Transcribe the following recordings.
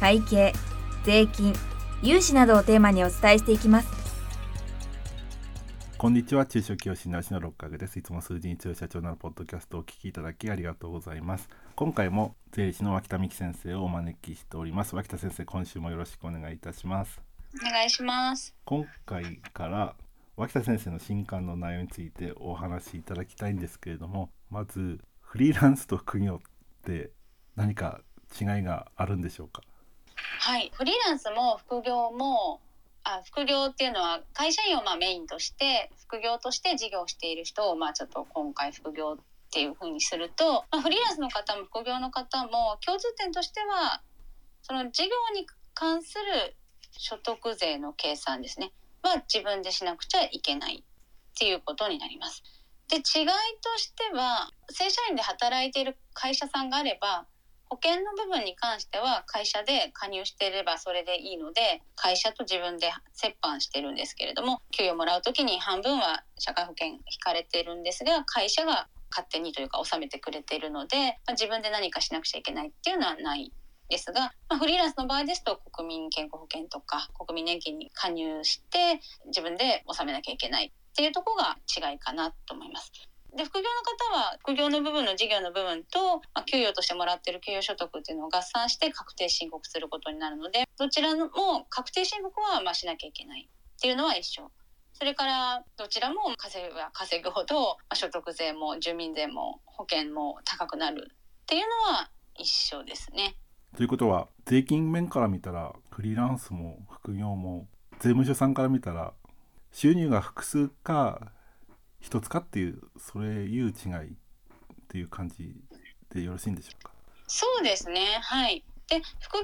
会計税金融資などをテーマにお伝えしていきます。こんにちは。中小企業診断士の六角です。いつも数字に強い社長なるポッドキャストをお聞きいただきありがとうございます。今回も税理士の脇田美希先生をお招きしております。脇田先生今週もよろしくお願いいたします。お願いします。今回から脇田先生の新刊の内容についてお話しいただきたいんですけれどもまずフリーランスと副業って何か違いがあるんでしょうか？はいフリーランスも副業もあ副業っていうのは会社員をまあメインとして副業として事業している人をまあちょっと今回副業っていうふうにすると、まあ、フリーランスの方も副業の方も共通点としてはその事業に関する所得税の計算ですねは自分でしなくちゃいけないっていうことになります。で違いとしては正社員で働いている会社さんがあれば保険の部分に関しては会社で加入していればそれでいいので会社と自分で折半してるんですけれども給与もらう時に半分は社会保険引かれているんですが会社が勝手にというか納めてくれているので、まあ、自分で何かしなくちゃいけないっていうのはないですが、まあ、フリーランスの場合ですと国民健康保険とか国民年金に加入して自分で納めなきゃいけないっていうとこが違いかなと思います。で副業の方は副業の部分の事業の部分と、まあ、給与としてもらってる給与所得っていうのを合算して確定申告することになるのでどちらも確定申告はまあしなきゃいけないっていうのは一緒。それからどちらも稼ぐは稼ぐほど所得税も住民税も保険も高くなるっていうのは一緒ですね。ということは税金面から見たらフリーランスも副業も税務署さんから見たら収入が複数か一つかっていうそれいう違いっていう感じでよろしいんでしょうか？そうですね。はい。で副業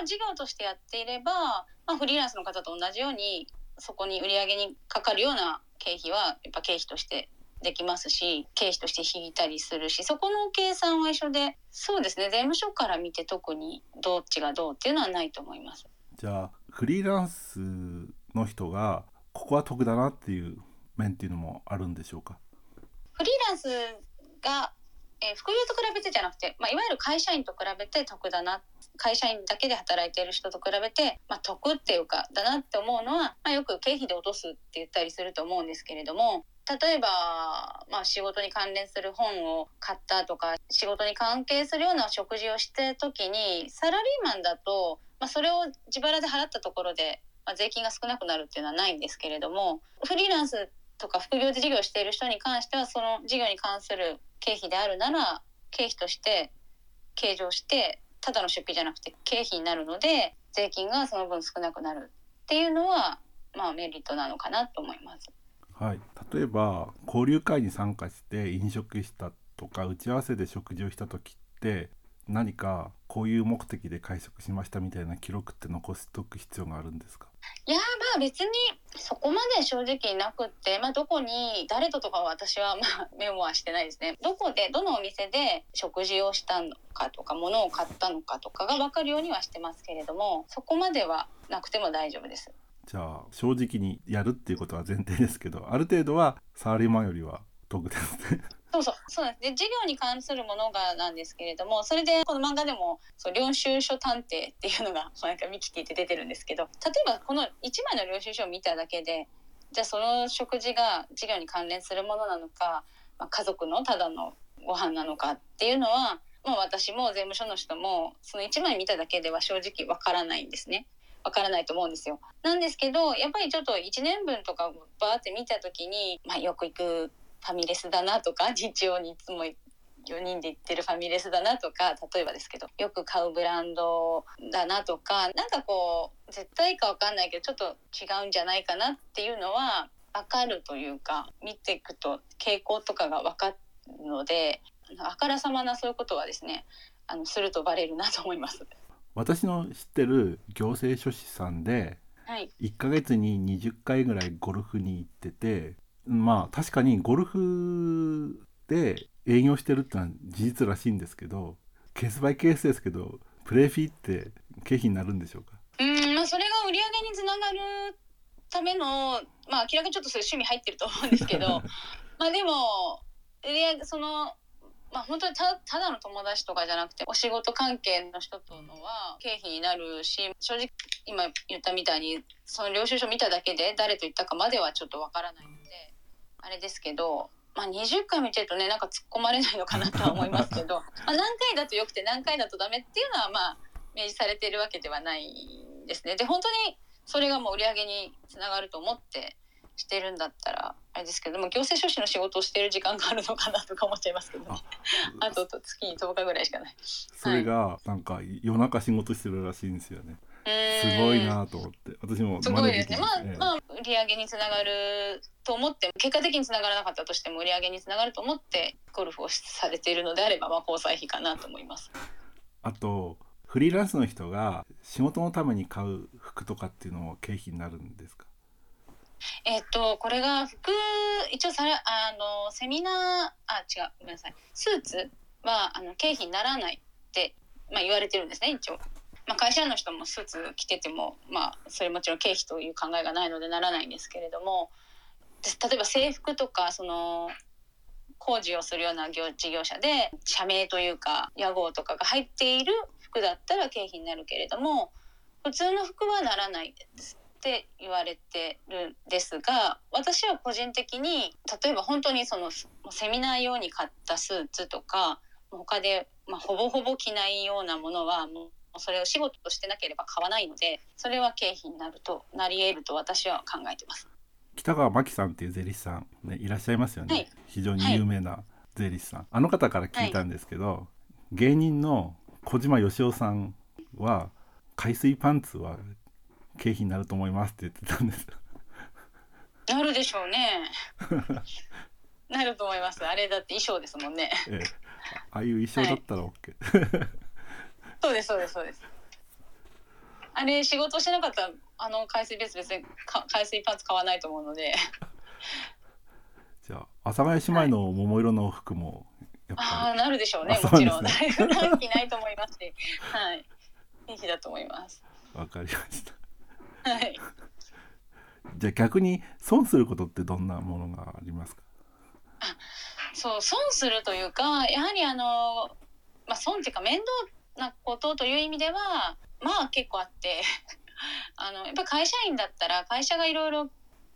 を事業としてやっていれば、まあ、フリーランスの方と同じようにそこに売り上げにかかるような経費はやっぱ経費としてできますし経費として引いたりするしそこの計算は一緒でそうですね。税務署から見て特にどっちがどうっていうのはないと思います。じゃあフリーランスの人がここは得だなっていう面っていうのもあるんでしょうか？フリーランスが、えー、副業と比べてじゃなくて、まあ、いわゆる会社員と比べて得だな会社員だけで働いている人と比べて、まあ、得っていうかだなって思うのは、まあ、よく経費で落とすって言ったりすると思うんですけれども例えば、まあ、仕事に関連する本を買ったとか仕事に関係するような食事をして時にサラリーマンだと、まあ、それを自腹で払ったところで、まあ、税金が少なくなるっていうのはないんですけれどもフリーランスとか副業で事業している人に関してはその事業に関する経費であるなら経費として計上してただの出費じゃなくて経費になるので税金がその分少なくなるっていうのはまあメリットなのかなと思います。はい、例えば交流会に参加して飲食したとか打ち合わせで食事をした時って何かこういう目的で会食しましたみたいな記録って残しておく必要があるんですか？いやまあ別にそこまで正直なくって、まあ、どこに誰ととかは私はまあメモはしてないですね。どこでどのお店で食事をしたのかとか物を買ったのかとかが分かるようにはしてますけれどもそこまではなくても大丈夫です。じゃあ正直にやるっていうことは前提ですけどある程度はサラリーマンよりは得ですねそうそうそうなんですで授業に関するものがなんですけれどもそれでこの漫画でもそう領収書探偵っていうのが なんかミキティって出てるんですけど例えばこの1枚の領収書を見ただけでじゃあその食事が授業に関連するものなのか、まあ、家族のただのご飯なのかっていうのは、まあ、私も税務署の人もその1枚見ただけでは正直わからないんですね。わからないと思うんですよ。なんですけどやっぱりちょっと1年分とかバーって見た時に、まあ、よく行くファミレスだなとか日曜にいつも4人で行ってるファミレスだなとか例えばですけどよく買うブランドだなとかなんかこう絶対か分かんないけどちょっと違うんじゃないかなっていうのは分かるというか見ていくと傾向とかが分かるのであからさまなそういうことはですねあのするとバレるなと思います。私の知ってる行政書士さんではい1ヶ月に20回ぐらいゴルフに行っててまあ確かにゴルフで営業してるってのは事実らしいんですけどケースバイケースですけどプレーフィーって経費になるんでしょうか？うんまあそれが売り上げにつながるためのまあ明らかにちょっとそういう趣味入ってると思うんですけど まあでも売り上げそのまあ本当にたただの友達とかじゃなくてお仕事関係の人とのは経費になるし正直今言ったみたいにその領収書見ただけで誰と言ったかまではちょっとわからないあれですけど。まあ、20回見てるとねなんか突っ込まれないのかなとは思いますけど まあ何回だとよくて何回だとダメっていうのはまあ明示されてるわけではないんですね。で本当にそれがもう売り上げにつながると思ってしてるんだったらあれですけども行政書士の仕事をしてる時間があるのかなとか思っちゃいますけどね。あと月に10日ぐらいしかない。それがなんか夜中仕事してるらしいんですよねすすごい。なと思って私もすごいですね。まあ、ええまあ、売り上げにつながると思って、結果的につながらなかったとしても、売り上げにつながると思って、ゴルフをされているのであれば、まあ、交際費かなと思います。あとフリーランスの人が仕事のために買う服とかっていうのも経費になるんですか？えっと、これが服、一応さら、あの、セミナー、あ、違う、ごめんなさい。スーツは、あの、経費にならないって、まあ、言われてるんですね、一応。まあ、会社の人もスーツ着てても、まあ、それもちろん経費という考えがないのでならないんですけれども、例えば制服とか、その、工事をするような業事業者で、社名というか、屋号とかが入っている服だったら経費になるけれども、普通の服はならないです。って言われてるんですが私は個人的に例えば本当にそのセミナー用に買ったスーツとか他で、まあ、ほぼほぼ着ないようなものはもうそれを仕事としてなければ買わないのでそれは経費になるとなり得ると私は考えてます。北川真紀さんっていう税理士さん、ね、いらっしゃいますよね、はい。非常に有名な税理士さん、あの方から聞いたんですけど、芸人の小島よしおさんは海水パンツは経費になると思いますって言ってたんですなるでしょうね。なると思います。あれだって衣装ですもんね。ええああいう衣装だったら OK、そうですそうですそうです。あれ仕事してなかったらあの海水ベース別にか海水パンツ買わないと思うので。じゃあ阿佐ヶ谷姉妹の桃色の服もやっあぱあなるでしょうねあもちろん。そうですだいぶ短期ないと思いますし、はい。経費だと思います。りわかりましたはい。じゃあ逆に損することってどんなものがありますか？そう損するというかやはりあのまあ損っていうか面倒なことという意味ではまあ結構あって あのやっぱ会社員だったら会社がいろいろ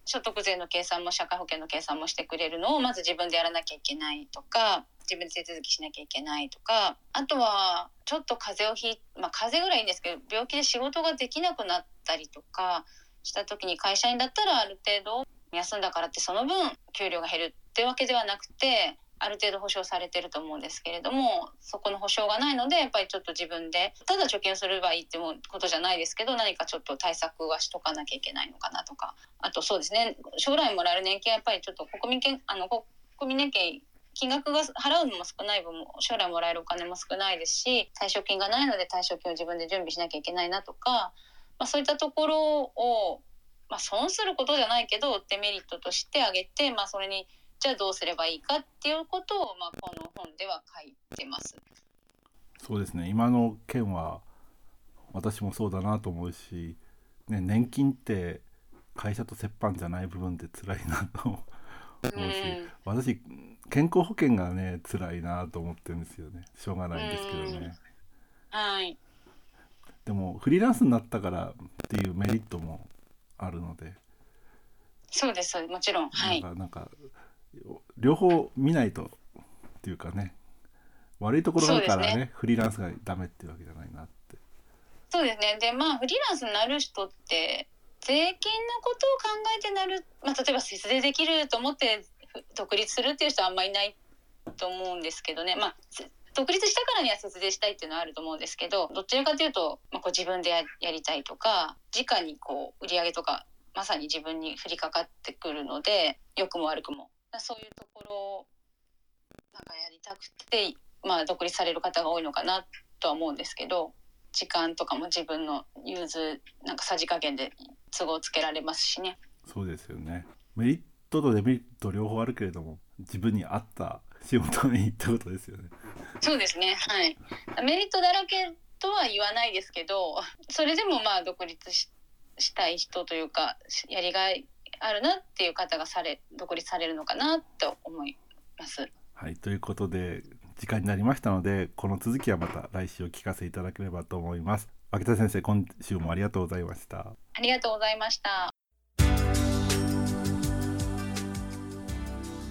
所得税の計算も社会保険の計算もしてくれるのをまず自分でやらなきゃいけないとか自分で手続きしなきゃいけないとかあとはちょっと風邪をひいまあ風邪ぐらいいいんですけど病気で仕事ができなくなったりとかした時に会社員だったらある程度休んだからってその分給料が減るってわけではなくてある程度保証されてると思うんですけれどもそこの保証がないのでやっぱりちょっと自分でただ貯金をすればいいってもことじゃないですけど何かちょっと対策はしとかなきゃいけないのかなとかあとそうですね将来もらえる年金はやっぱりちょっと国民健あの国民年金金額が払うのも少ない分も将来もらえるお金も少ないですし退職金がないので退職金を自分で準備しなきゃいけないなとか、まあ、そういったところを、まあ、損することじゃないけどデメリットとして挙げて、まあ、それにじゃあどうすればいいかっていうことを、まあ、この本では書いてます。そうですね今の件は私もそうだなと思うし、ね、年金って会社と折半じゃない部分って辛いなと思うし、うん私健康保険がね辛いなと思ってるんですよね。しょうがないんですけどね、はい、でもフリーランスになったからっていうメリットもあるので、そうですもちろんはい。なんかなんか両方見ないとっていうかね。悪いところがあるからねそうですフリーランスがダメっていうわけじゃないなって。そうですね。でまあフリーランスになる人って税金のことを考えてなる、まあ、例えば節税できると思ってふ独立するっていう人はあんまりいないと思うんですけどね。まあ独立したからには節税したいっていうのはあると思うんですけどどちらかというと、まあ、こう自分でややりたいとか直にこう売り上げとかまさに自分に降りかかってくるので良くも悪くも。そういうところをなんかやりたくて、まあ、独立される方が多いのかなとは思うんですけど時間とかも自分の融通なんかさじ加減で都合つけられますしね。そうですよね。メリットとデメリット両方あるけれども自分に合った仕事に行ったことですよねそうですね。はい。メリットだらけとは言わないですけど、それでもまあ独立ししたい人というか、やりがいあるなっていう方がされ独立されるのかなと思います。はいということで時間になりましたのでこの続きはまた来週お聞かせいただければと思います秋田先生今週もありがとうございましたありがとうございました。